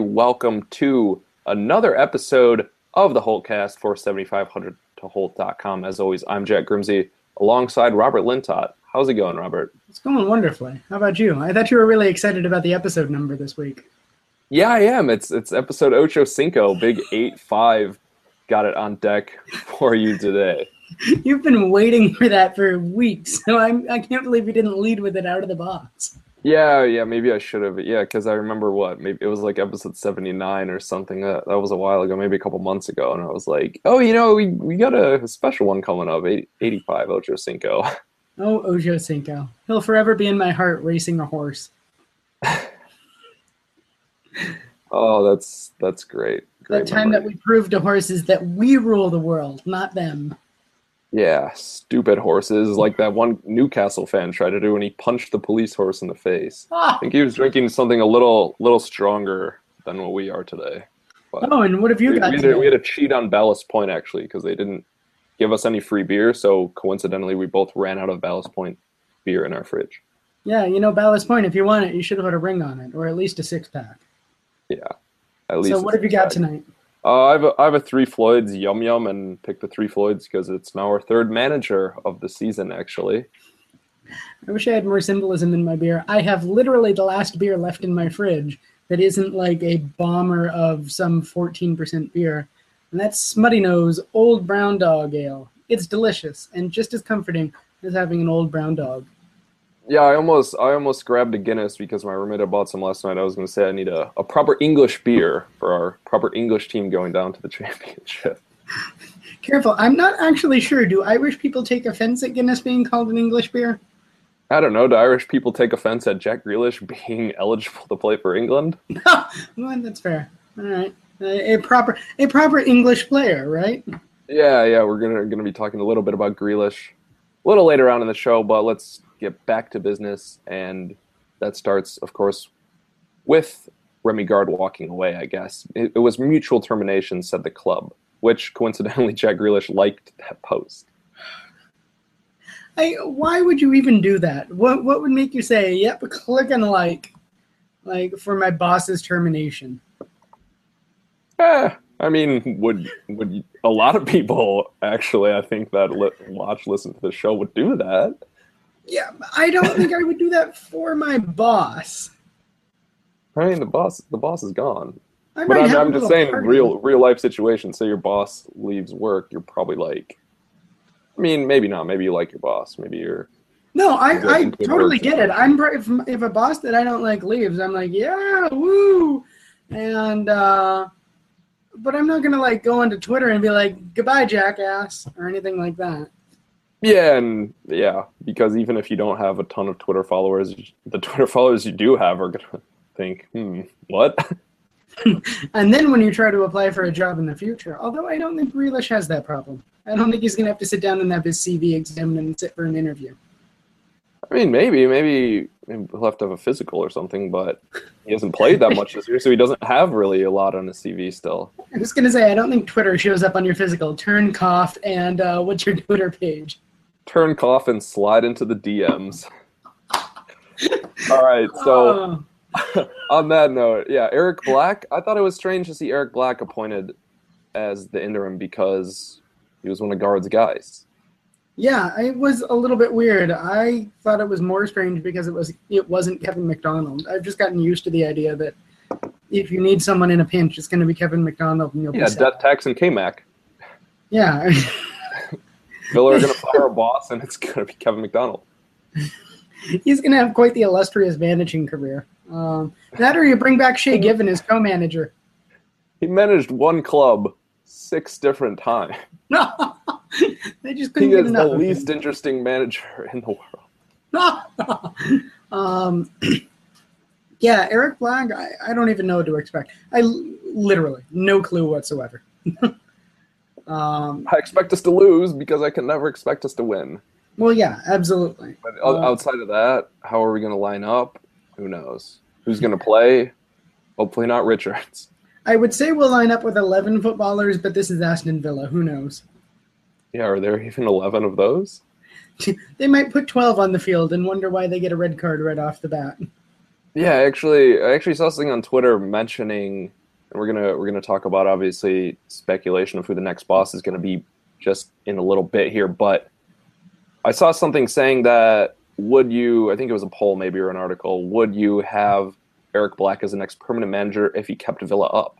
welcome to another episode of the Holtcast for 7500 to Holte.com. As always, I'm Jack Grimsey alongside Robert Lintott. How's it going, Robert? It's going wonderfully. How about you? I thought you were really excited about the episode number this week. Yeah, I am. It's it's episode Ocho Cinco, big eight five. Got it on deck for you today. You've been waiting for that for weeks, so I'm I can't believe you didn't lead with it out of the box. Yeah, yeah, maybe I should have. Yeah, because I remember what maybe it was like episode seventy nine or something. That that was a while ago, maybe a couple months ago, and I was like, oh, you know, we we got a special one coming up, 80, 85 Ocho Cinco. Oh, Ojo Cinco. He'll forever be in my heart racing a horse. oh, that's that's great. great that time memory. that we proved to horses that we rule the world, not them. Yeah, stupid horses like that one Newcastle fan tried to do when he punched the police horse in the face. Ah. I think he was drinking something a little little stronger than what we are today. But Oh, and what have you we, got? we, had, to- we had to cheat on Ballast Point actually because they didn't give us any free beer. So coincidentally, we both ran out of Ballast Point beer in our fridge. Yeah, you know, Ballast Point, if you want it, you should have put a ring on it, or at least a six pack. Yeah, at least. So, what have you got tonight? Uh, I have a, I have a Three Floyds Yum Yum and pick the Three Floyds because it's now our third manager of the season actually. I wish I had more symbolism in my beer. I have literally the last beer left in my fridge that isn't like a bomber of some 14% beer, and that's Smuttynose Old Brown Dog Ale. It's delicious and just as comforting as having an old brown dog. Yeah, I almost I almost grabbed a Guinness because my roommate had bought some last night. I was going to say I need a, a proper English beer for our proper English team going down to the championship. Careful, I'm not actually sure. Do Irish people take offense at Guinness being called an English beer? I don't know. Do Irish people take offense at Jack Grealish being eligible to play for England? well, that's fair. All right, Uh, a proper a proper English player, right? Yeah, yeah. We're gonna gonna be talking a little bit about Grealish a little later on in the show, but let's get back to business, and that starts, of course, with Rémi Garde walking away. I guess it, it was mutual termination, said the club, which coincidentally Jack Grealish liked that post. I, why would you even do that? What what would make you say, "Yep, click and like," like for my boss's termination? Eh, I mean, would would a lot of people actually? I think that li- watch listen to the show would do that. Yeah, I don't think I would do that for my boss. I mean, the boss the boss is gone. I but I'm, I'm just saying, party. real real life situation. Say your boss leaves work, you're probably like, I mean, maybe not. Maybe you like your boss. Maybe you're. No, I, I totally get it. I'm if, if a boss that I don't like leaves, I'm like, yeah, woo, and uh, but I'm not gonna like go onto Twitter and be like, goodbye, jackass, or anything like that. Yeah, and yeah, because even if you don't have a ton of Twitter followers, the Twitter followers you do have are gonna think, hmm, what? And then when you try to apply for a job in the future, although I don't think Grealish has that problem, I don't think he's going to have to sit down and have his CV examined and sit for an interview. I mean, maybe, maybe he'll have to have a physical or something, but he hasn't played that much this year, so he doesn't have really a lot on his CV still. I was going to say, I don't think Twitter shows up on your physical. Turn, cough, and uh, what's your Twitter page? Turn cough and slide into the DMs. All right, so. On that note, yeah, Eric Black. I thought it was strange to see Eric Black appointed as the interim because he was one of Garde's guys. yeah, it was a little bit weird. I thought it was more strange because it was it wasn't Kevin McDonald. I've just gotten used to the idea that if you need someone in a pinch, it's going to be Kevin McDonald, and you'll Yeah, be. Death Tax and K-Mac. Yeah. Villa are going a boss, and it's going to be Kevin McDonald. He's going to have quite the illustrious managing career. Um, that or you bring back Shay Given as co-manager. He managed one club six different times. No, they just couldn't He get is the least interesting manager in the world. um, yeah, Eric Black. I, I don't even know what to expect. I literally no clue whatsoever. Um, I expect us to lose because I can never expect us to win. well, yeah, absolutely. But Uh, outside of that, how are we going to line up? Who knows? Who's going to play? Hopefully not Richards. I would say we'll line up with eleven footballers, but this is Aston Villa. Who knows? Yeah, are there even 11 of those? They might put twelve on the field and wonder why they get a red card right off the bat. Yeah, actually, I actually saw something on Twitter mentioning, and we're gonna we're gonna talk about obviously speculation of who the next boss is to be just in a little bit here. But I saw something saying that would you? I think it was a poll, maybe or an article. Would you have Eric Black as the next permanent manager if he kept Villa up?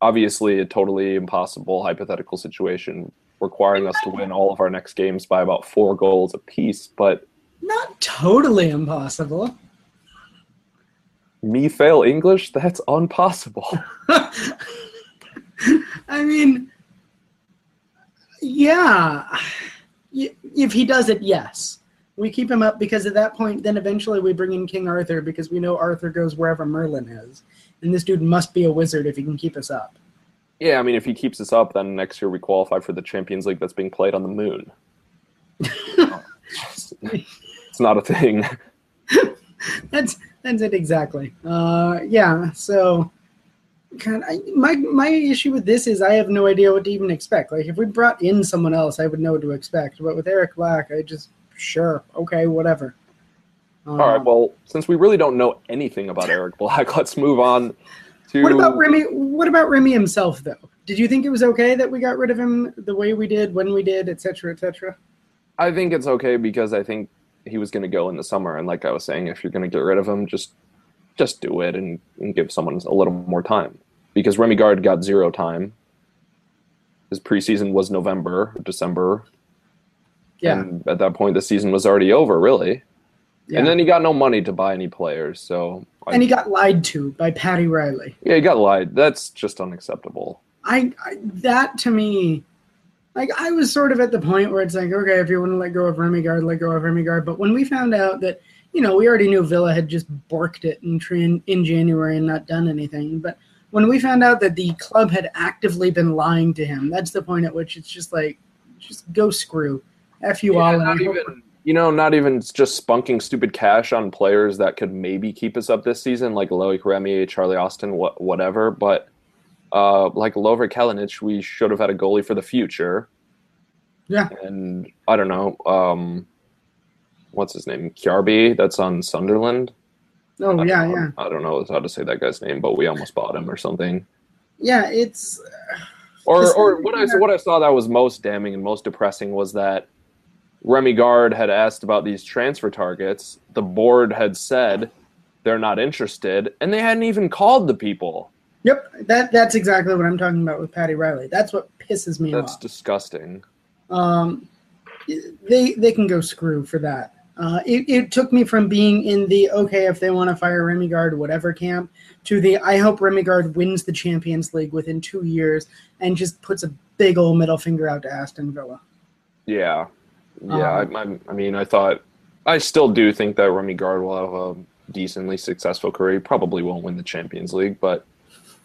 Obviously, a totally impossible hypothetical situation requiring us to win all of our next games by about four goals apiece, but Not totally impossible. Me fail English? That's impossible. I mean, yeah. If he does it, yes. We keep him up because at that point, then eventually we bring in King Arthur because we know Arthur goes wherever Merlin is. And this dude must be a wizard if he can keep us up. yeah, I mean, if he keeps us up, then next year we qualify for the Champions League that's being played on the moon. it's not a thing. That's that's it exactly. Uh, yeah. So, God, I, my my issue with this is I have no idea what to even expect. Like if we brought in someone else, I would know what to expect. But with Eric Black, I just sure okay whatever. Um, All right, well, since we really don't know anything about Eric Black, let's move on to. What about Remy? What about Remy himself, though? Did you think it was okay that we got rid of him the way we did, when we did, et cetera, et cetera? I think it's okay because I think he was going to go in the summer, and like I was saying, if you're going to get rid of him, just just do it and, and give someone a little more time. Because Rémi Garde got zero time. His preseason was November, December, Yeah, and at that point the season was already over, really. yeah. And then he got no money to buy any players, so I, and he got lied to by Paddy Riley. yeah, he got lied. That's just unacceptable. I, I that to me, like I was sort of at the point where it's like, okay, if you want to let go of Rémi Garde, let go of Rémi Garde. But when we found out that, you know, we already knew Villa had just borked it in in, in January and not done anything. But when we found out that the club had actively been lying to him, that's the point at which it's just like, just go screw, f you all. Yeah, I not even, you know, not even just spunking stupid cash on players that could maybe keep us up this season, like Loic Remy, Charlie Austin, what, whatever. But uh, like Lovre Kalinic, we should have had a goalie for the future. Yeah. And I don't know, um, what's his name? Kjarby, that's on Sunderland. oh I yeah, know- yeah, I don't know how to say that guy's name, but we almost bought him or something. yeah. It's Or, or what I what I saw that was most damning and most depressing was that Rémi Garde had asked about these transfer targets. The board had said they're not interested, and they hadn't even called the people. Yep. That that's exactly what I'm talking about with Paddy Riley. That's what pisses me That's off. That's disgusting. um, they they can go screw for that. Uh, it, it took me from being in the okay if they want to fire Rémi Garde whatever camp to the I hope Rémi Garde wins the Champions League within two years and just puts a big old middle finger out to Aston Villa. Yeah, yeah. Um, I, I, I mean, I thought I still do think that Rémi Garde will have a decently successful career. He probably won't win the Champions League, but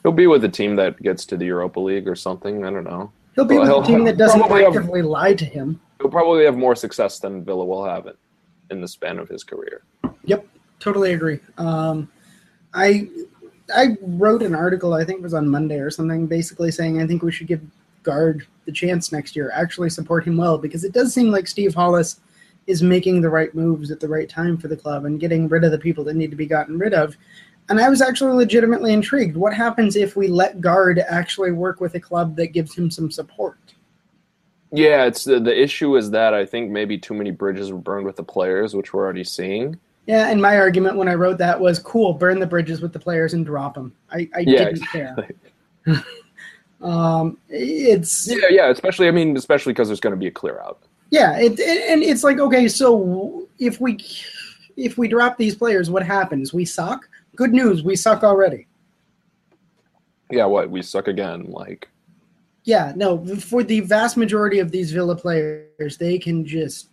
he'll be with a team that gets to the Europa League or something. I don't know. He'll be Well, with he'll a team that doesn't probably have- actively lie to him. He'll probably have more success than Villa will have it in the span of his career. Yep, totally agree. Um, I I wrote an article I think it was on Monday or something, basically saying I think we should give Garde the chance next year, actually support him well, because it does seem like Steve Hollis is making the right moves at the right time for the club and getting rid of the people that need to be gotten rid of. And I was actually legitimately intrigued. What happens if we let Garde actually work with a club that gives him some support? Yeah, it's the, the issue is that I think maybe too many bridges were burned with the players, which we're already seeing. Yeah, and my argument when I wrote that was cool, burn the bridges with the players and drop them. I, I Yeah, didn't care. Um, it's Yeah, yeah, especially I mean, especially because there's going to be a clear out. yeah, it, it- and it's like okay, so if we if we drop these players, what happens? We suck. Good news, we suck already. Yeah, what we suck again? Like, Yeah, no, for the vast majority of these Villa players, they can just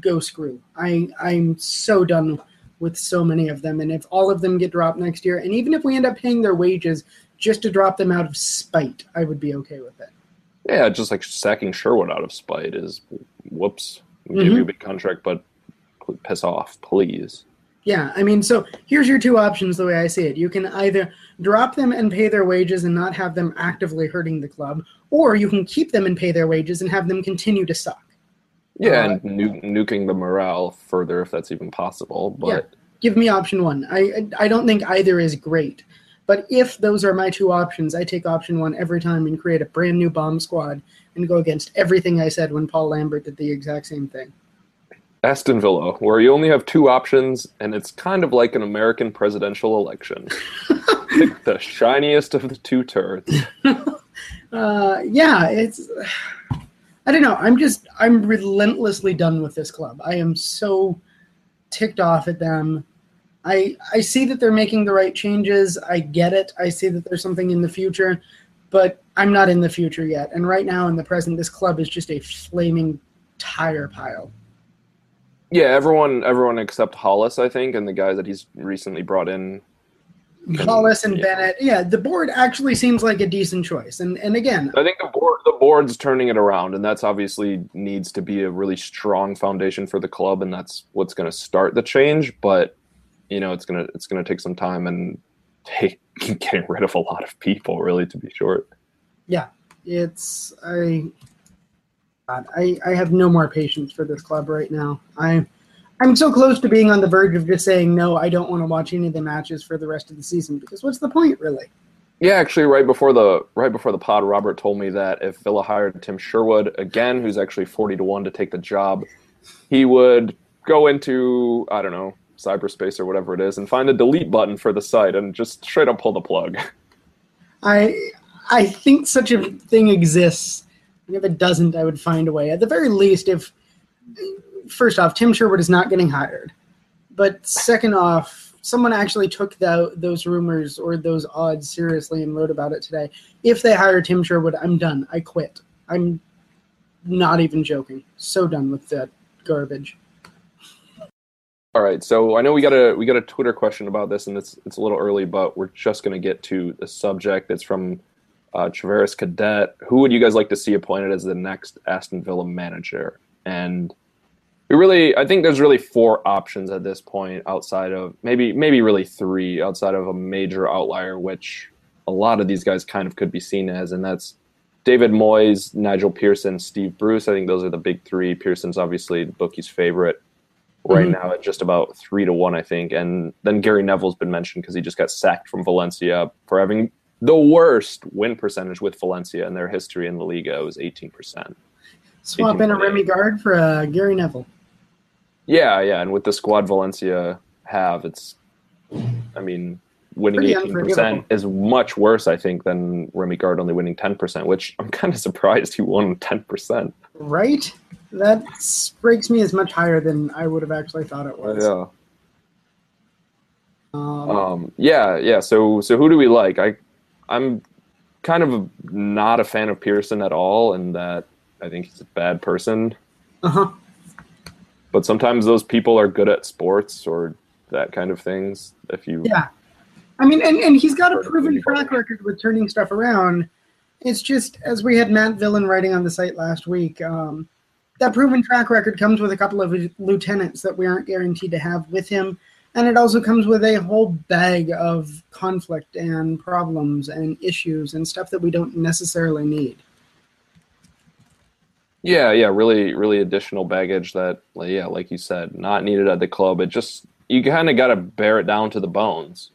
go screw. I I'm so done with so many of them, and if all of them get dropped next year, and even if we end up paying their wages just to drop them out of spite, I would be okay with it. yeah, just like sacking Sherwood out of spite is whoops. Give Mhm. you a big contract, but piss off, please. Yeah, I mean, so here's your two options the way I see it. You can either drop them and pay their wages and not have them actively hurting the club, or you can keep them and pay their wages and have them continue to suck. Yeah, Uh, and nu- nuking the morale further if that's even possible. But give me option one. I I don't think either is great, but if those are my two options, I take option one every time and create a brand new bomb squad and go against everything I said when Paul Lambert did the exact same thing. Aston Villa, where you only have two options, and it's kind of like an American presidential election. Pick the shiniest of the two turds. uh, yeah, it's. I don't know. I'm just. I'm relentlessly done with this club. I am so ticked off at them. I I see that they're making the right changes. I get it. I see that there's something in the future, but I'm not in the future yet. And right now, in the present, this club is just a flaming tire pile. Yeah, everyone, everyone except Hollis, I think, and the guys that he's recently brought in. Hollis and yeah. Bennett. Yeah, the board actually seems like a decent choice. And and again, I think the board the board's turning it around, and that's obviously needs to be a really strong foundation for the club, and that's what's going to start the change. But you know, it's gonna it's gonna take some time and take getting rid of a lot of people, really, to be short. Yeah, it's I God, I, I have no more patience for this club right now. I I'm so close to being on the verge of just saying no, I don't want to watch any of the matches for the rest of the season because what's the point really? Yeah, actually right before the right before the pod, Robert told me that if Villa hired Tim Sherwood again, who's actually forty to one to take the job, he would go into I don't know, cyberspace or whatever it is and find a delete button for the site and just straight up pull the plug. I I think such a thing exists if it doesn't, I would find a way. At the very least, if first off, Tim Sherwood is not getting hired, but second off, someone actually took the, those rumors or those odds seriously and wrote about it today. If they hire Tim Sherwood, I'm done. I quit. I'm not even joking. So done with that garbage. All right, so I know we got a we got a Twitter question about this, and it's it's a little early, but we're just going to get to the subject. It's from uh, Travaris Cadet. Who would you guys like to see appointed as the next Aston Villa manager? And we really, I think there's really four options at this point outside of maybe maybe really three outside of a major outlier, which a lot of these guys kind of could be seen as, and that's David Moyes, Nigel Pearson, Steve Bruce. I think those are the big three. Pearson's obviously the bookie's favorite right mm-hmm. now at just about three to one, I think. And then Gary Neville's been mentioned because he just got sacked from Valencia for having the worst win percentage with Valencia in their history in the Liga. Was 18%. Swap in a Rémi Garde for uh, Gary Neville. Yeah, yeah. And with the squad Valencia have, it's, I mean, winning Pretty 18% is much worse, I think, than Rémi Garde only winning 10%, which I'm kind of surprised he won 10%. Right? That breaks me as much higher than I would have actually thought it was. Yeah. Um, um, yeah, yeah. So, so who do we like? I I'm kind of not a fan of Pearson at all, and that I think he's a bad person. Uh huh. But sometimes those people are good at sports or that kind of things. If you yeah, I mean, and, and he's got a proven track record with turning stuff around. It's just as we had Matt Villain writing on the site last week. Um, that proven track record comes with a couple of lieutenants that we aren't guaranteed to have with him and it also comes with a whole bag of conflict and problems and issues and stuff that we don't necessarily need. Yeah, yeah, really, really additional baggage that, yeah, like you said, not needed at the club. It just you kind of got to bear it down to the bones.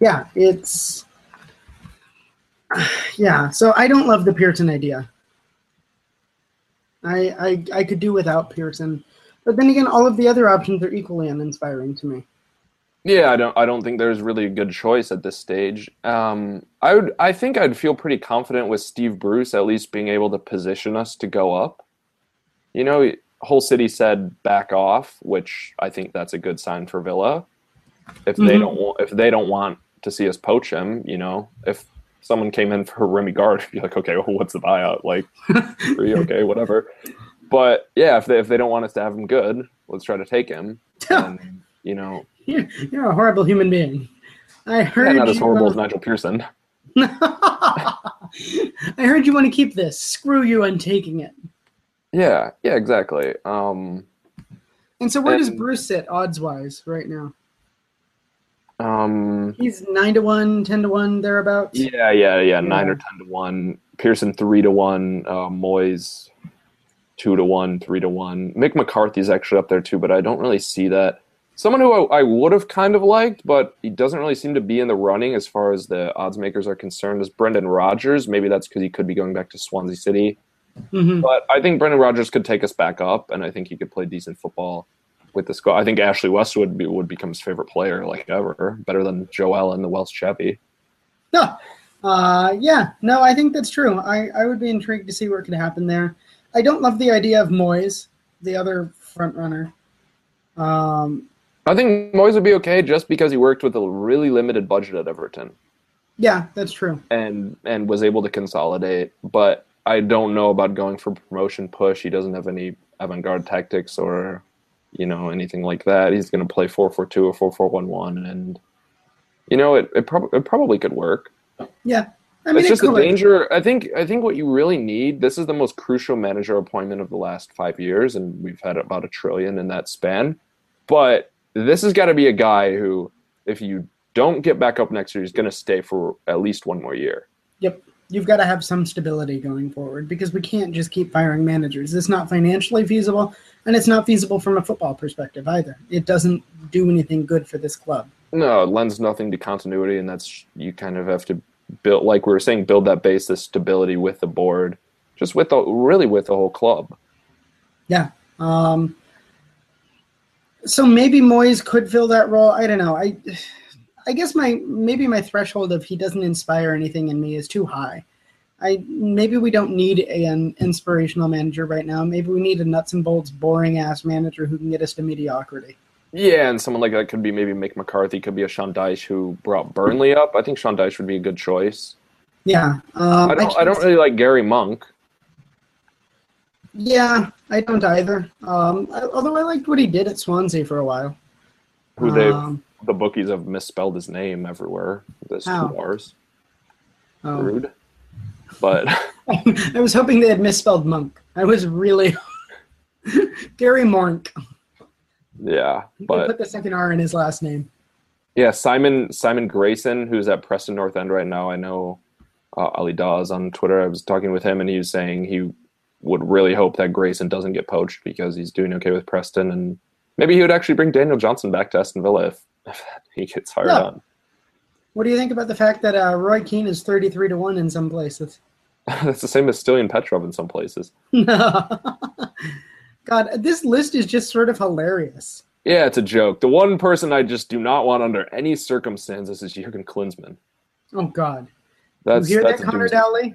Yeah, it's yeah. So I don't love the Pearson idea. I I I could do without Pearson. But then again, all of the other options are equally uninspiring to me. Yeah, I don't. I don't think there's really a good choice at this stage. Um, I would. I think I'd feel pretty confident with Steve Bruce at least being able to position us to go up. You know, Hull City said back off, which I think that's a good sign for Villa. If mm-hmm. they don't, want, if they don't want to see us poach him, you know, if someone came in for Rémi Garde, be like, okay, well, what's the buyout? Like, okay, whatever. But yeah, if they if they don't want us to have him good, let's try to take him. And, you know, you're, you're, a horrible human being. I heard yeah, not as horrible as Nigel Pearson. I heard you want to keep this. Screw you on taking it. Yeah, yeah, exactly. Um, and so, where and, does Bruce sit odds wise right now? Um, he's nine to one, ten to one, thereabouts. Yeah, yeah, yeah, nine or ten to one. Pearson three to one. Uh, Moyes two to one, three to one. Mick McCarthy's actually up there too, but I don't really see that. Someone who I, I would have kind of liked, but he doesn't really seem to be in the running as far as the odds makers are concerned, is Brendan Rodgers. Maybe that's because he could be going back to Swansea City. Mhm. But I think Brendan Rodgers could take us back up, and I think he could play decent football with the squad. I think Ashley Westwood be, would become his favorite player, like ever, better than Joe Allen the Welsh Xavi. No. Uh, yeah, no, I think that's true. I, I would be intrigued to see what could happen there. I don't love the idea of Moyes, the other front runner. Um, I think Moyes would be okay just because he worked with a really limited budget at Everton yeah, that's true. and and was able to consolidate. But I don't know about going for promotion push. He doesn't have any avant-garde tactics or you know anything like that. He's going to play four four two or four four one one, and you know it it, prob- it probably could work. Yeah. I mean, it's just the danger. I think. I think what you really need. This is the most crucial manager appointment of the last five years, and we've had about a trillion in that span. But this has got to be a guy who, if you don't get back up next year, he's going to stay for at least one more year. Yep. You've got to have some stability going forward because we can't just keep firing managers. It's not financially feasible, and it's not feasible from a football perspective either. It doesn't do anything good for this club. No, it lends nothing to continuity, and that's you kind of have to build, like we were saying, build that base, this stability with the board, just with the really with the whole club. Yeah. Um, so maybe Moyes could fill that role. I don't know. I I guess my maybe my threshold of he doesn't inspire anything in me is too high. I maybe we don't need an inspirational manager right now. Maybe we need a nuts and bolts, boring ass manager who can get us to mediocrity. Yeah, and someone like that could be maybe Mick McCarthy, could be a Sean Dyche who brought Burnley up. I think Sean Dyche would be a good choice. Yeah. Um, I don't. I, can't don't really like Gary Monk. Yeah, I don't either. Um, I- although I liked what he did at Swansea for a while. Who they Um, the bookies have misspelled his name everywhere. There's How? two R's. oh. Rude. But I was hoping they had misspelled Monk. I was really Gary Monk. Yeah, They but put the second R in his last name. yeah, Simon Simon Grayson, who's at Preston North End right now. I know uh, Ali Dawes on Twitter. I was talking with him, and he was saying he would really hope that Grayson doesn't get poached because he's doing okay with Preston, and maybe he would actually bring Daniel Johnson back to Aston Villa if, if he gets hired on. What do you think about the fact that uh, Roy Keane is thirty-three to one in some places? That's the same as Stilian Petrov in some places. God, this list is just sort of hilarious. Yeah, it's a joke. The one person I just do not want under any circumstances is Jurgen Klinsmann. Oh God, That's you hear that's that, Connor Dowley?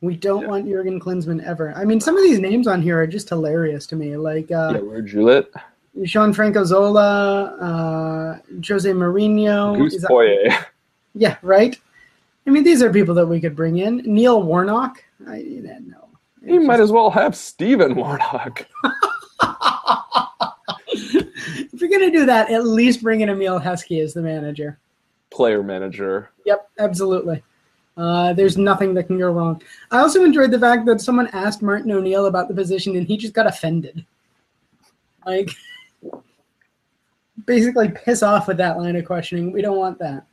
We don't want Jurgen Klinsmann ever. I mean, some of these names on here are just hilarious to me. Like uh, Yeah, where Juliet, Gianfranco Zola, uh, Jose Mourinho. Gus Poyet. yeah, right. I mean, these are people that we could bring in. Neil Warnock. I yeah, no. He might as well have Steven Warnock. if you're gonna do that, at least bring in Emile Heskey as the manager. Player manager. Yep, absolutely. Uh, there's nothing that can go wrong. I also enjoyed the fact that someone asked Martin O'Neill about the position and he just got offended. Like, basically, piss off with that line of questioning. We don't want that.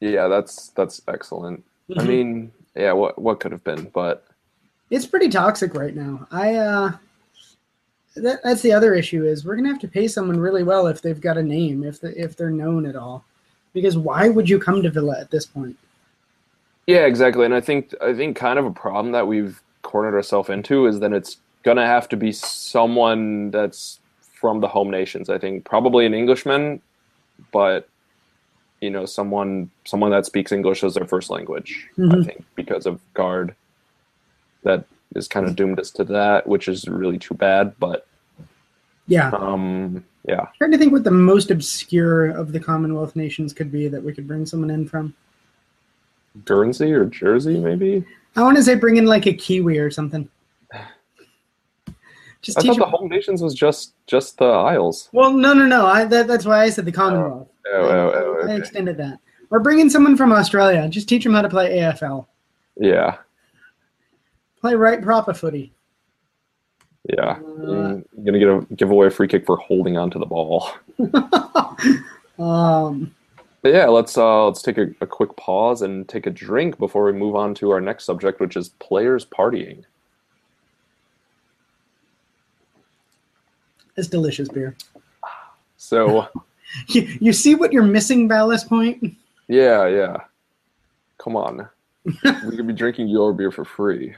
Yeah, that's that's excellent. I Mhm. mean, yeah, what what could have been, but it's pretty toxic right now. I uh, that, that's the other issue is we're gonna have to pay someone really well if they've got a name, if the, if they're known at all. Because why would you come to Villa at this point? yeah, exactly. And I think I think kind of a problem that we've cornered ourselves into is that it's gonna have to be someone that's from the home nations. I think probably an Englishman, but you know, someone someone that speaks English as their first language. I Mhm. think because of Garde, that is kind of doomed us to that, which is really too bad. But Yeah, um, yeah, trying to think what the most obscure of the Commonwealth nations could be that we could bring someone in from. Guernsey or Jersey, maybe. I want to say bring in like a Kiwi or something. Just I thought the them- home nations was just just the Isles. well, no, no, no. I, that, that's why I said the Commonwealth. Oh, oh, oh, I okay. extended that. Or bring in someone from Australia. Just teach them how to play AFL. Yeah, Play right proper footy. yeah. Uh, You're gonna get a give away a free kick for holding onto the ball. um, But yeah, let's uh let's take a, a quick pause and take a drink before we move on to our next subject, which is players partying. It's delicious beer. So You, you see what you're missing, Ballast Point? yeah, yeah. Come on, we could be drinking your beer for free.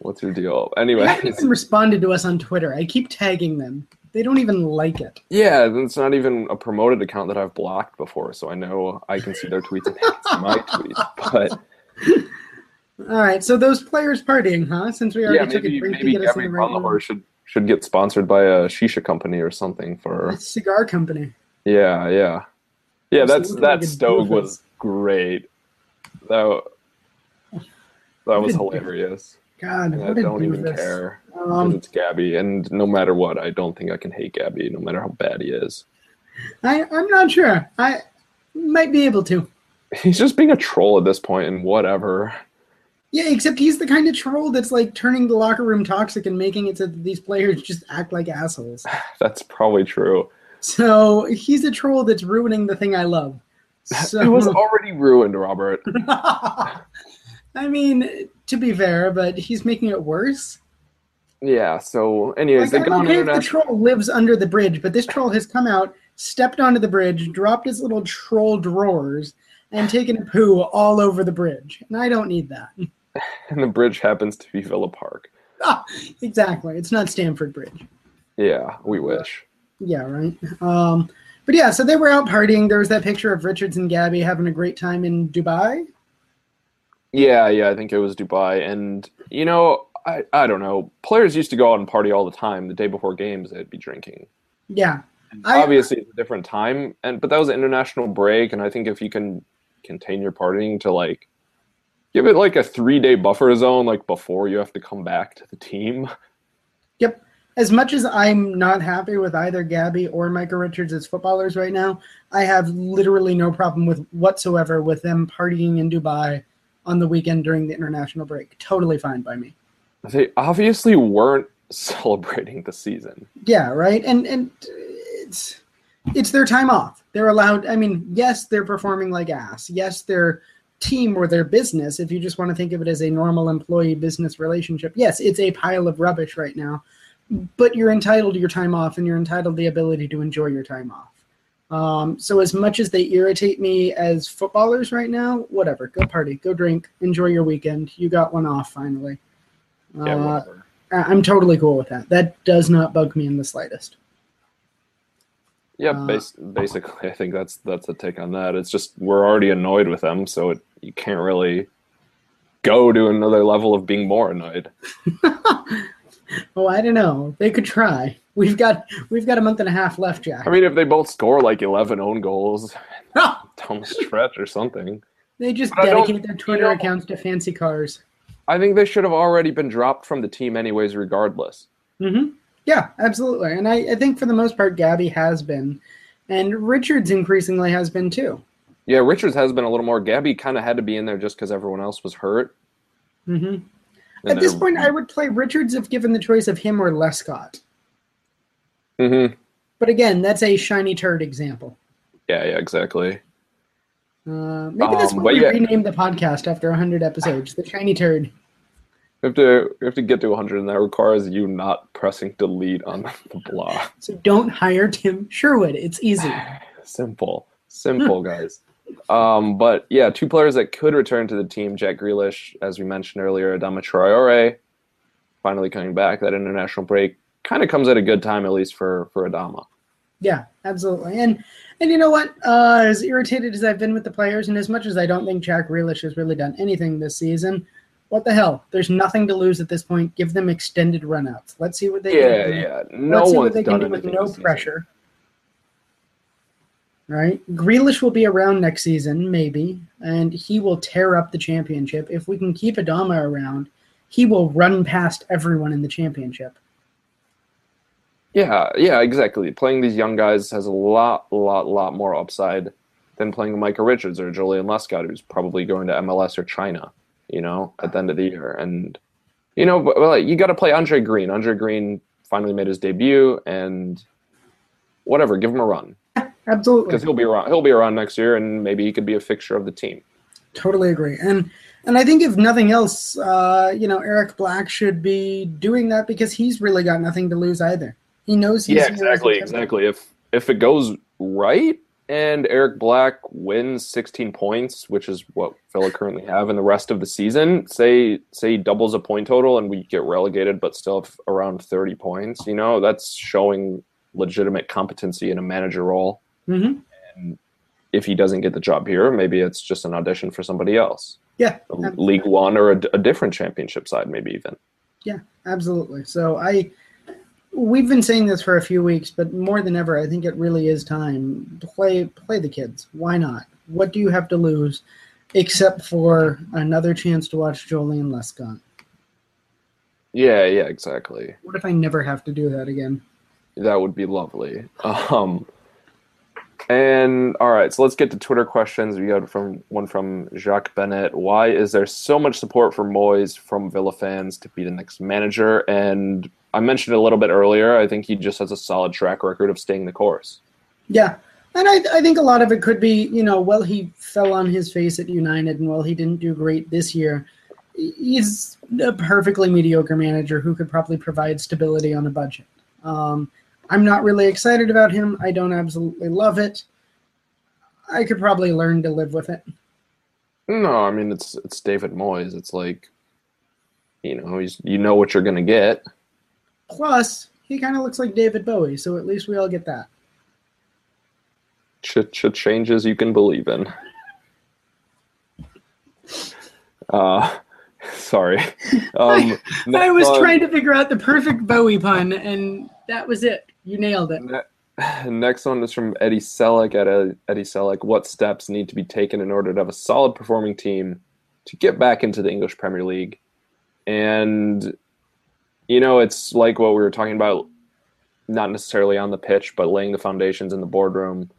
What's your deal? Anyway, They haven't even responded to us on Twitter. I keep tagging them. They don't even like it. yeah, it's not even a promoted account that I've blocked before, so I know I can see their tweets and it's my tweets. But All right, so those players partying, huh? Since we already yeah, took maybe a drink to get us in the right Agbonlahor should should get sponsored by a shisha company or something for A cigar company. yeah, yeah, yeah. That's Absolutely, that like was great. That was hilarious. God, I don't even doofus. care. Um, it's Gabby, and no matter what, I don't think I can hate Gabby, no matter how bad he is. I, I'm not sure. I might be able to. He's just being a troll at this point, and whatever. Yeah, except he's the kind of troll that's like turning the locker room toxic and making it so that these players just act like assholes. That's probably true. So he's a troll that's ruining the thing I love. So, It was already ruined, Robert. I mean, to be fair, but he's making it worse. Yeah. So, anyways, Like, they go I'm on okay the troll lives under the bridge, but this troll has come out, stepped onto the bridge, dropped his little troll drawers, and taken a poo all over the bridge. And I don't need that. And the bridge happens to be Villa Park. Ah, exactly. It's not Stamford Bridge. Yeah, we wish. Yeah, right. Um, but yeah, so they were out partying. There was that picture of Richards and Gabby having a great time in Dubai. Yeah, yeah, I think it was Dubai. And, you know, I, I don't know. Players used to go out and party all the time. The day before games, they'd be drinking. Yeah, I- Obviously, it's a different time, and but that was an international break. And I think if you can contain your partying to like give it like a three day buffer zone, like before you have to come back to the team. Yep. As much as I'm not happy with either Gabby or Micah Richards as footballers right now, I have literally no problem with whatsoever with them partying in Dubai on the weekend during the international break. Totally fine by me. They obviously weren't celebrating the season. Yeah, right. And and it's it's their time off. They're allowed. I mean, yes, they're performing like ass. Yes, their team or their business, if you just want to think of it as a normal employee business relationship, yes, it's a pile of rubbish right now. But you're entitled to your time off, and you're entitled to the ability to enjoy your time off. Um, so as much as they irritate me as footballers right now, whatever. Go party, go drink, enjoy your weekend. You got one off finally. Yeah, Uh, I'm totally cool with that. That does not bug me in the slightest. Yeah, uh, basically, I think that's that's the take on that. It's just we're already annoyed with them, so it, you can't really go to another level of being more annoyed. Oh, I don't know. They could try. We've got we've got a month and a half left, Jack. I mean, if they both score like eleven own goals down the stretch or something, they just But dedicate their Twitter you know- accounts to fancy cars. I think they should have already been dropped from the team anyways, regardless. hmm Yeah, absolutely. And I, I think for the most part, Gabby has been, and Richards increasingly has been too. Yeah, Richards has been a little more. Gabby kind of had to be in there just because everyone else was hurt. hmm And At this point, I would play Richards if given the choice of him or Lescott. Mhm. But again, that's a shiny turd example. Yeah, yeah, exactly. Uh, maybe that's Um, what we yeah. rename the podcast after 100 episodes. The shiny turd. We have to we have to get to 100, and that requires you not pressing delete on the blog. So don't hire Tim Sherwood. It's easy. Simple, simple, guys. Um, but yeah, two players that could return to the team: Jack Grealish, as we mentioned earlier, Adama Traore, finally coming back. That international break kind of comes at a good time, at least for for Adama. Yeah, absolutely. And and you know what? Uh, as irritated as I've been with the players, and as much as I don't think Jack Grealish has really done anything this season, what the hell? There's nothing to lose at this point. Give them extended runouts. Let's see what they Yeah, can do. yeah. No Let's see what one's they can done do with no pressure. season. Right? Grealish will be around next season, maybe, and he will tear up the championship. If we can keep Adama around, he will run past everyone in the championship. Yeah, yeah, exactly. Playing these young guys has a lot, lot, lot more upside than playing Micah Richards or Joleon Lescott, who's probably going to MLS or China, you know, at the end of the year. And, you know, but, well, you got to play Andre Green. Andre Green finally made his debut, and whatever, give him a run Absolutely. because he'll be around. He'll be around next year, and maybe he could be a fixture of the team. Totally agree. And and I think if nothing else, uh, you know, Eric Black should be doing that because he's really got nothing to lose either. He knows he's yeah, here as a exactly, exactly. If if it goes right and Eric Black wins 16 points, which is what Villa currently have in the rest of the season, say say he doubles a point total and we get relegated but still have around 30 points, you know, that's showing legitimate competency in a manager role. Mhm. If he doesn't get the job here, maybe it's just an audition for somebody else. Yeah, League One or a, a different championship side, maybe even. Yeah, absolutely. So I, we've been saying this for a few weeks, but more than ever, I think it really is time play play the kids. Why not? What do you have to lose, except for another chance to watch Joleon Lescott? Yeah, yeah, exactly. What if I never have to do that again? That would be lovely. Um, and all right, so let's get to Twitter questions. We got from one from Jacques Bennett. Why is there so much support for Moyes from Villa fans to be the next manager? And I mentioned it a little bit earlier. I think he just has a solid track record of staying the course. Yeah. And I, I think a lot of it could be, you know, well, he fell on his face at United, and while he didn't do great this year, he's a perfectly mediocre manager who could probably provide stability on a budget. Um, I'm not really excited about him. I don't absolutely love it. I could probably learn to live with it. No, I mean it's it's David Moyes. It's like, you know, he's you know what you're gonna get. Plus, he kind of looks like David Bowie, so at least we all get that. Ch- ch- changes you can believe in. Uh, sorry. Um, I was next trying to figure out the perfect Bowie pun, and that was it. You nailed it. Next one is from Eddie Selleck at uh, Eddie Selleck. What steps need to be taken in order to have a solid performing team to get back into the English Premier League? And you know, it's like what we were talking about, not necessarily on the pitch, but laying the foundations in the boardroom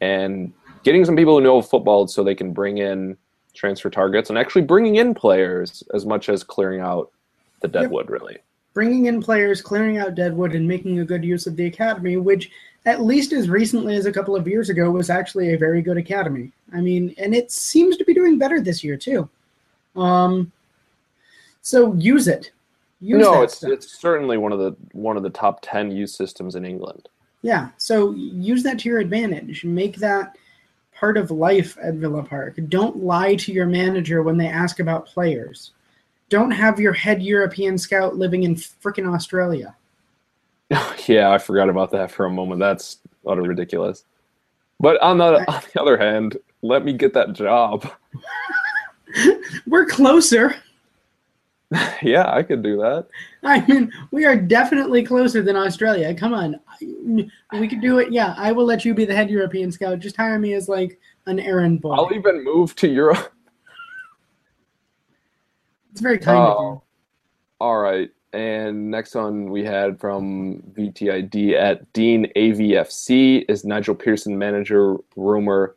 and getting some people who know football so they can bring in transfer targets and actually bringing in players as much as clearing out the deadwood. Really, bringing in players, clearing out Deadwood, and making a good use of the academy, which at least as recently as a couple of years ago was actually a very good academy. I mean, and it seems to be doing better this year too. Um, so use it. Use no, it's stuff. it's certainly one of the one of the top ten youth systems in England. Yeah, so use that to your advantage. Make that part of life at Villa Park. Don't lie to your manager when they ask about players. Don't have your head European scout living in frickin' Australia. yeah, I forgot about that for a moment. That's utter ridiculous. But on the on the other hand, let me get that job. We're closer. yeah, I could do that. I mean, we are definitely closer than Australia. Come on. We could do it. Yeah, I will let you be the head European scout. Just hire me as like an errand boy. I'll even move to Europe. It's very kind of Oh, all right. And next one we had from VTID at Dean AVFC is Nigel Pearson manager rumor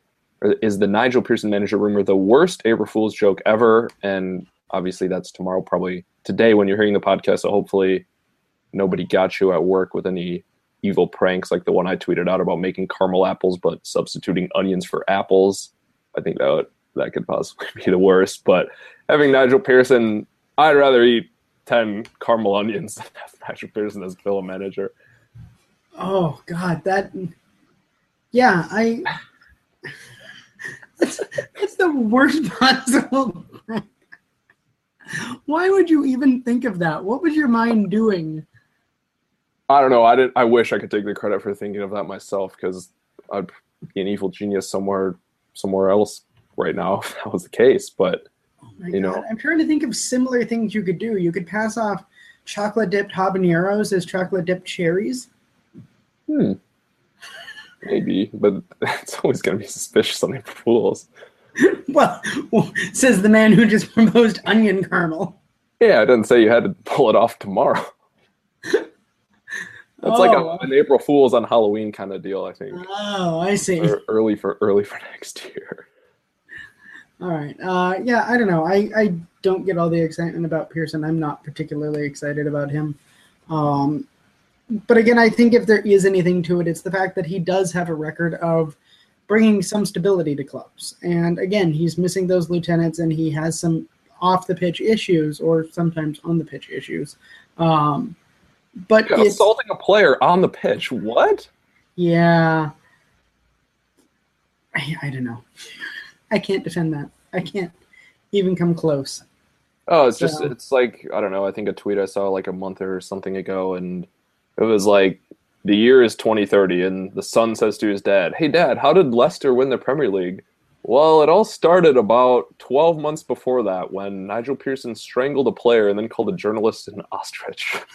is the Nigel Pearson manager rumor the worst April Fool's joke ever? And obviously that's tomorrow, probably today when you're hearing the podcast. So hopefully nobody got you at work with any evil pranks like the one I tweeted out about making caramel apples but substituting onions for apples. I think that that could possibly be the worst. But having Nigel Pearson, I'd rather eat ten caramel onions than have Nigel Pearson as Villa manager. Oh God, that. Yeah, I. That's that's the worst possible. Why would you even think of that? What was your mind doing? I don't know. I did. I wish I could take the credit for thinking of that myself because I'd be an evil genius somewhere, somewhere else right now if that was the case. But Oh You God. know. I'm trying to think of similar things you could do. You could pass off chocolate dipped habaneros as chocolate dipped cherries. hmm, maybe. But it's always going to be suspicious on April Fools. Well, says the man who just proposed onion caramel. Yeah, I didn't say you had to pull it off tomorrow. That's like Oh. a, an April Fools on Halloween kind of deal. I think Oh, I see. or early for early for next year. All right. Uh, yeah, I don't know. I, I don't get all the excitement about Pearson. I'm not particularly excited about him. Um, but again, I think if there is anything to it, it's the fact that he does have a record of bringing some stability to clubs. And again, he's missing those lieutenants and he has some off the pitch issues or sometimes on the pitch issues. Um, but Yeah, assaulting a player on the pitch. What? yeah. I, I don't know. I can't defend that. I can't even come close. Oh, it's just it's like I don't know. I think a tweet I saw like a month or something ago, and it was like the year is 2030, and the son says to his dad, "Hey, Dad, how did Leicester win the Premier League?" Well, it all started about 12 months before that when Nigel Pearson strangled a player and then called a journalist an ostrich.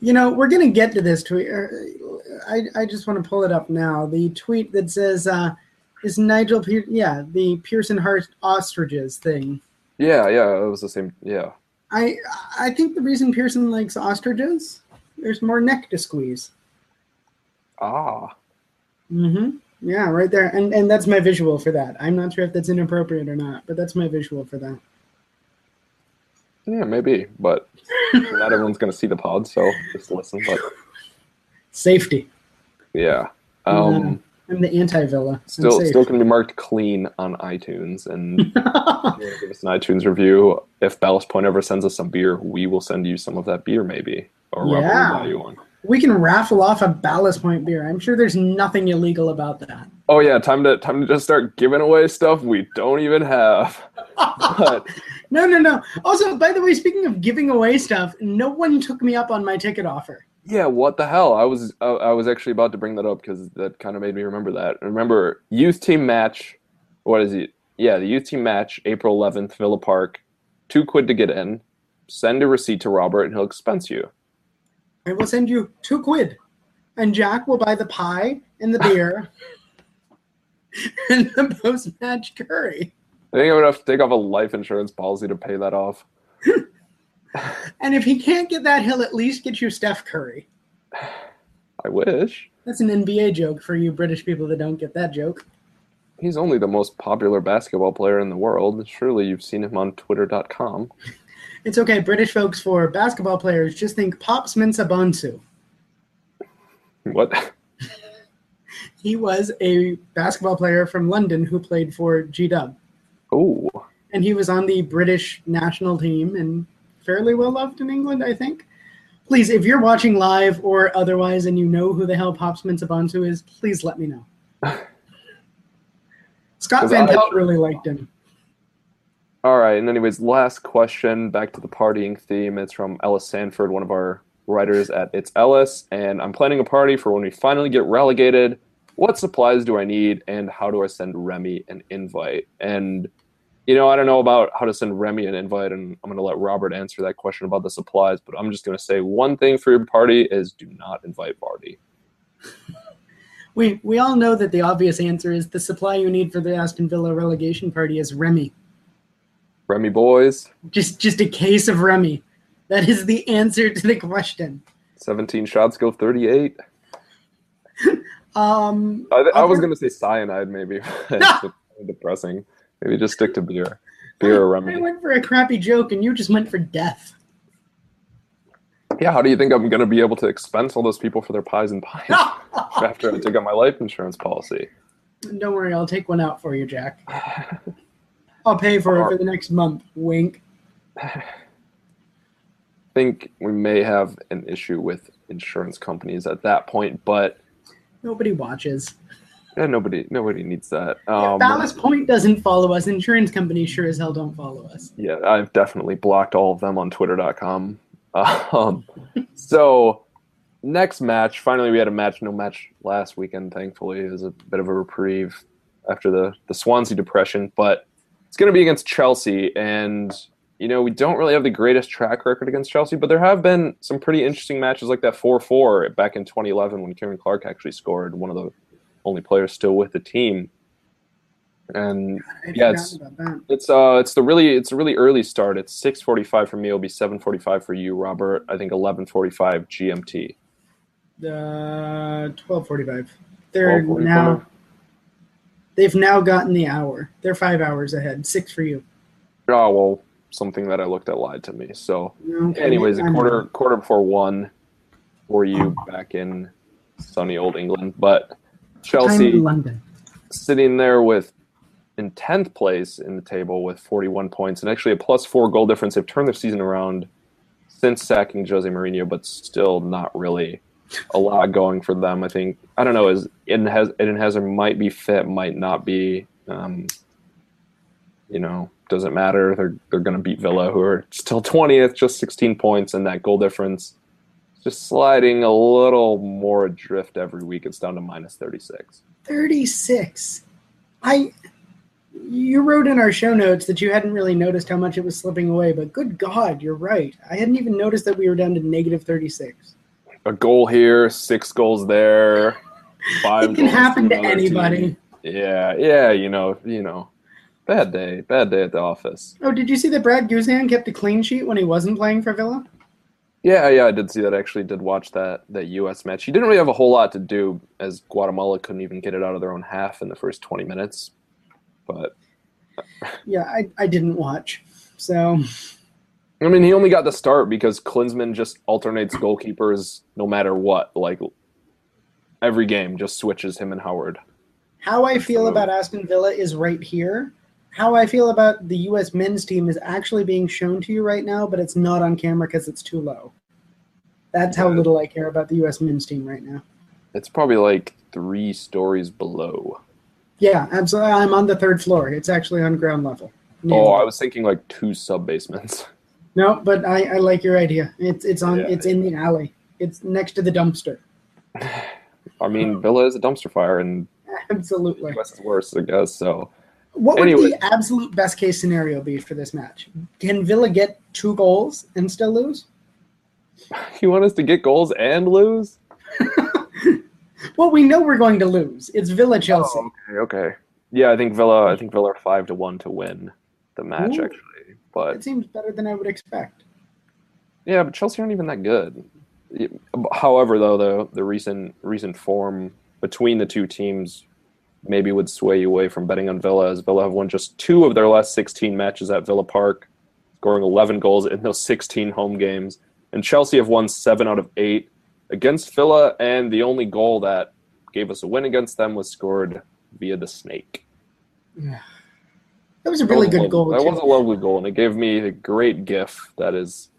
You know, we're gonna get to this tweet. Uh, I I just want to pull it up now. The tweet that says, uh, "Is Nigel Pier- yeah the Pearson Hart ostriches thing." yeah, yeah, it was the same. Yeah, I I think the reason Pearson likes ostriches, there's more neck to squeeze. ah, Mm-hmm. Yeah, right there, and and that's my visual for that. I'm not sure if that's inappropriate or not, but that's my visual for that. yeah, maybe, but not everyone's gonna see the pod, so just listen. But Safety. yeah, um, I'm the anti-villa. Still still gonna be marked clean on iTunes and. If you wanna give us an iTunes review. If Ballast Point ever sends us some beer, we will send you some of that beer, maybe, or Yeah. will buy you one. we can raffle off a Ballast Point beer. I'm sure there's nothing illegal about that. Oh yeah, time to time to just start giving away stuff we don't even have. But No, no, no. Also, by the way, speaking of giving away stuff, no one took me up on my ticket offer. Yeah, what the hell? I was I, I was actually about to bring that up because that kind of made me remember that. Remember youth team match? What is it? Yeah, the youth team match, April 11th, Villa Park. Two quid to get in. Send a receipt to Robert, and he'll expense you. I will send you two quid, and Jack will buy the pie and the beer and the post-match curry. I think I'm gonna have to take off a life insurance policy to pay that off. And if he can't get that, he'll at least get you Steph Curry. I wish. That's an NBA joke for you British people that don't get that joke. He's only the most popular basketball player in the world. Surely you've seen him on Twitter.com. It's okay, British folks. For basketball players, just think Pops Mensah Bonsu. What? He was a basketball player from London who played for G Dub. Oh, and he was on the British national team and fairly well loved in England, I think. Please, if you're watching live or otherwise and you know who the hell Pops Mensah is, please let me know. Scott Van Pelt really liked him. all right. And anyways, last question. Back to the partying theme. It's from Ellis Sanford, one of our writers at It's Ellis. And I'm planning a party for when we finally get relegated. What supplies do I need, and how do I send Rémi an invite? And you know, I don't know about how to send Rémi an invite, and I'm going to let Robert answer that question about the supplies. But I'm just going to say one thing for your party is do not invite Vardy. We we all know that the obvious answer is the supply you need for the Aston Villa relegation party is Remy. Remy boys, Just just a case of Remy. That is the answer to the question. 17 shots go 38. Um, I, I was going to say cyanide, maybe. Depressing. Maybe just stick to beer. Beer or remedy. I went for a crappy joke and you just went for death. Yeah, how do you think I'm going to be able to expense all those people for their pies and pies after I take out my life insurance policy? Don't worry, I'll take one out for you, Jack. I'll pay for it for the next month. Wink. I think we may have an issue with insurance companies at that point, but Nobody watches. Yeah, nobody nobody needs that. Um, Ballast Point doesn't follow us. Insurance companies sure as hell don't follow us. yeah, I've definitely blocked all of them on Twitter.com. Um, so next match, finally we had a match. No match last weekend, thankfully, it was a bit of a reprieve after the the Swansea depression, but it's going to be against Chelsea, and you know we don't really have the greatest track record against Chelsea, but there have been some pretty interesting matches like that four four back in 2011 when Ciaran Clark actually scored, one of the only players still with the team. And Yeah, it's- it's uh it's the really it's a really early start. It's six forty five for me. It'll be seven forty five for you, Robert. I think eleven forty five GMT. Uh, twelve forty-five. They're 12:45? now. They've now gotten the hour. They're five hours ahead. Six for you. Oh well, something that I looked at lied to me. So, Okay, anyways, a quarter quarter before one for you back in sunny old England. But Chelsea London. sitting there with in tenth place in the table with forty one points and actually a plus four goal difference. They've turned their season around since sacking Jose Mourinho, but still not really a lot going for them. I think I don't know. Is Eden, Haz- Eden Hazard might be fit, might not be. Um, you know, doesn't matter. They're they're going to beat Villa, who are still twentieth, just sixteen points, and that goal difference just sliding a little more adrift every week. It's down to minus thirty six. 36. I you wrote in our show notes that you hadn't really noticed how much it was slipping away, but good God, you're right. I hadn't even noticed that we were down to negative 36. A goal here, six goals there, five. It can happen to anybody. team. Yeah, yeah, you know, you know, bad day, bad day at the office. Oh, did you see that Brad Guzan kept a clean sheet when he wasn't playing for Villa? Yeah, yeah, I did see that. I actually did watch that that U.S. match. He didn't really have a whole lot to do, as Guatemala couldn't even get it out of their own half in the first twenty minutes. But Yeah, I, I didn't watch. So I mean, he only got the start because Klinsmann just alternates goalkeepers no matter what. Like every game, just switches him and Howard. how I feel about Aston Villa is right here. How I feel about the U.S. men's team is actually being shown to you right now, but it's not on camera because it's too low. That's how little I care about the U.S. men's team right now. It's probably like three stories below. Yeah, absolutely. I'm on the third floor. It's actually on ground level. Oh, I was thinking like two sub basements. no, but I, I like your idea. It's it's on Yeah. it's in the alley. It's next to the dumpster. I mean, Villa is a dumpster fire, and Absolutely. US is worse, I guess. So What would Anyway. the absolute best case scenario be for this match? Can Villa get two goals and still lose? you want us to get goals and lose? Well, we know we're going to lose. It's Villa Chelsea. Oh, okay, okay. Yeah, I think Villa. I think Villa are five to one to win the match Ooh. actually. But It seems better than I would expect. yeah, but Chelsea aren't even that good. However, though the the recent recent form between the two teams maybe would sway you away from betting on Villa, as Villa have won just two of their last 16 matches at Villa Park, scoring 11 goals in those 16 home games, and Chelsea have won seven out of eight against Villa, and the only goal that gave us a win against them was scored via the snake. That was a really good goal. That too. was a lovely goal, and it gave me a great gif that is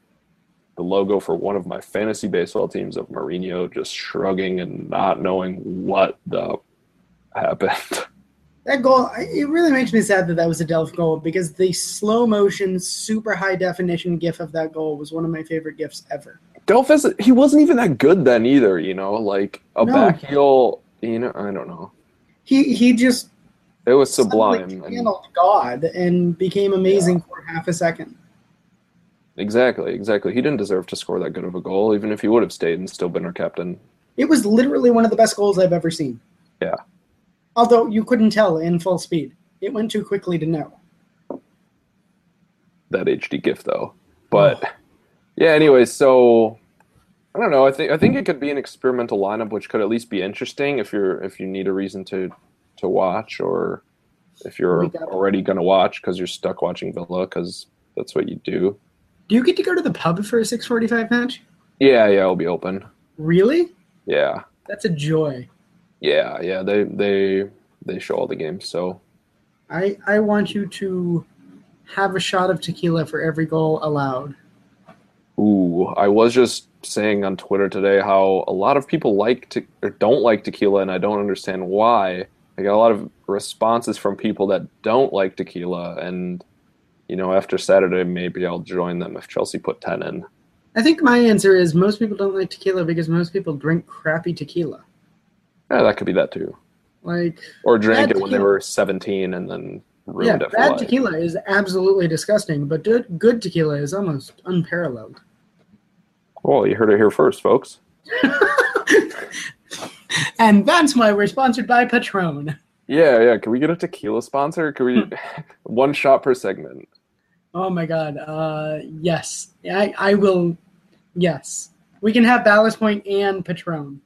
the logo for one of my fantasy baseball teams of Mourinho just shrugging and not knowing what the happened. That goal, it really makes me sad that that was a Delph goal because the slow motion, super high definition GIF of that goal was one of my favorite GIFs ever. Delphus, he wasn't even that good then either, you know, like a No. back heel, you know, I don't know. He he just It was sublime. and- channeled God and became amazing for half a second. exactly, exactly. He didn't deserve to score that good of a goal, even if he would have stayed and still been our captain. It was literally one of the best goals I've ever seen. Yeah. Although you couldn't tell in full speed. It went too quickly to know. that HD GIF though. But oh. yeah, anyway, so I don't know. I think I think it could be an experimental lineup, which could at least be interesting if you're if you need a reason to to watch, or if you're already going to watch because you're stuck watching Villa because that's what you do. Do you get to go to the pub for a 645 match? Yeah, yeah, it'll be open. Really? Yeah, That's a joy. Yeah, yeah. They they they show all the games, so I I want you to have a shot of tequila for every goal allowed. Ooh, I was just saying on Twitter today how a lot of people like to or don't like tequila, and I don't understand why. I got a lot of responses from people that don't like tequila, and you know, after Saturday, maybe I'll join them if Chelsea put ten in. I think my answer is most people don't like tequila because most people drink crappy tequila. Yeah, that could be that too. Like Or drank it when they were seventeen and then yeah, ruined it for bad life. tequila is absolutely disgusting, but good, good tequila is almost unparalleled. Well, you heard it here first, folks. and that's why we're sponsored by Patron. Yeah, yeah. Can we get a tequila sponsor? Can we one shot per segment? Oh my god. Uh yes. I I will yes. We can have Ballast Point and Patron.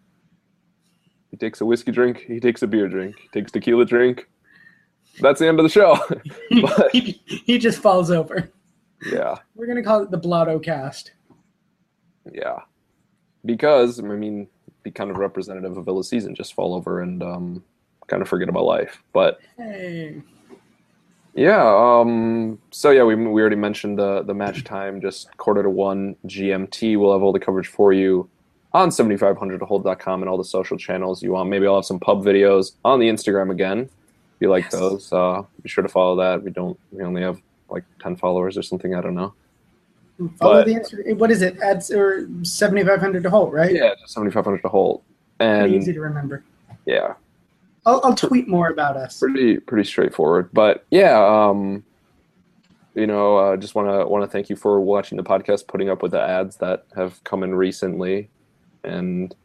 Takes a whiskey drink. He takes a beer drink. He takes tequila drink. That's the end of the show. But- he, he just falls over. yeah, We're gonna call it the Blotto cast. yeah. Because I mean, be kind of representative of Villa's season. Just fall over and um, kind of forget about life. But Hey. Yeah. Um, so yeah, we we already mentioned the the match time, just quarter to one GMT. We'll have all the coverage for you on 7500tohold.com and all the social channels you want. Maybe I'll have some pub videos on the Instagram again. If you like Yes. those, uh, be sure to follow that. We don't. We only have like 10 followers or something. I don't know. Follow But- the Insta- what is it? Ads or seventy five hundred to hold, right? Yeah, 7500 to hold. Pretty easy to remember. yeah, I'll, I'll tweet more about us. pretty pretty straightforward. But yeah, um, you know, uh, just want to want to thank you for watching the podcast, putting up with the ads that have come in recently, and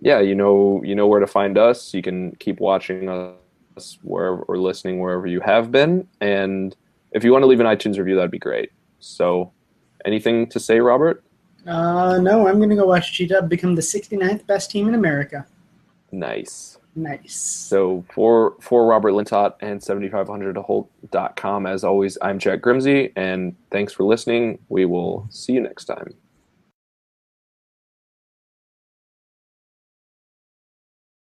yeah, you know, you know where to find us. You can keep watching us wherever or listening wherever you have been, and if you want to leave an iTunes review, that'd be great. So, anything to say, Robert? Uh, no, I'm gonna go watch G Dub become the 69th best team in America. Nice. Nice. So for for Robert Lintott and 7500tohold.com, as always, I'm Jack Grimsey, and thanks for listening. We will see you next time.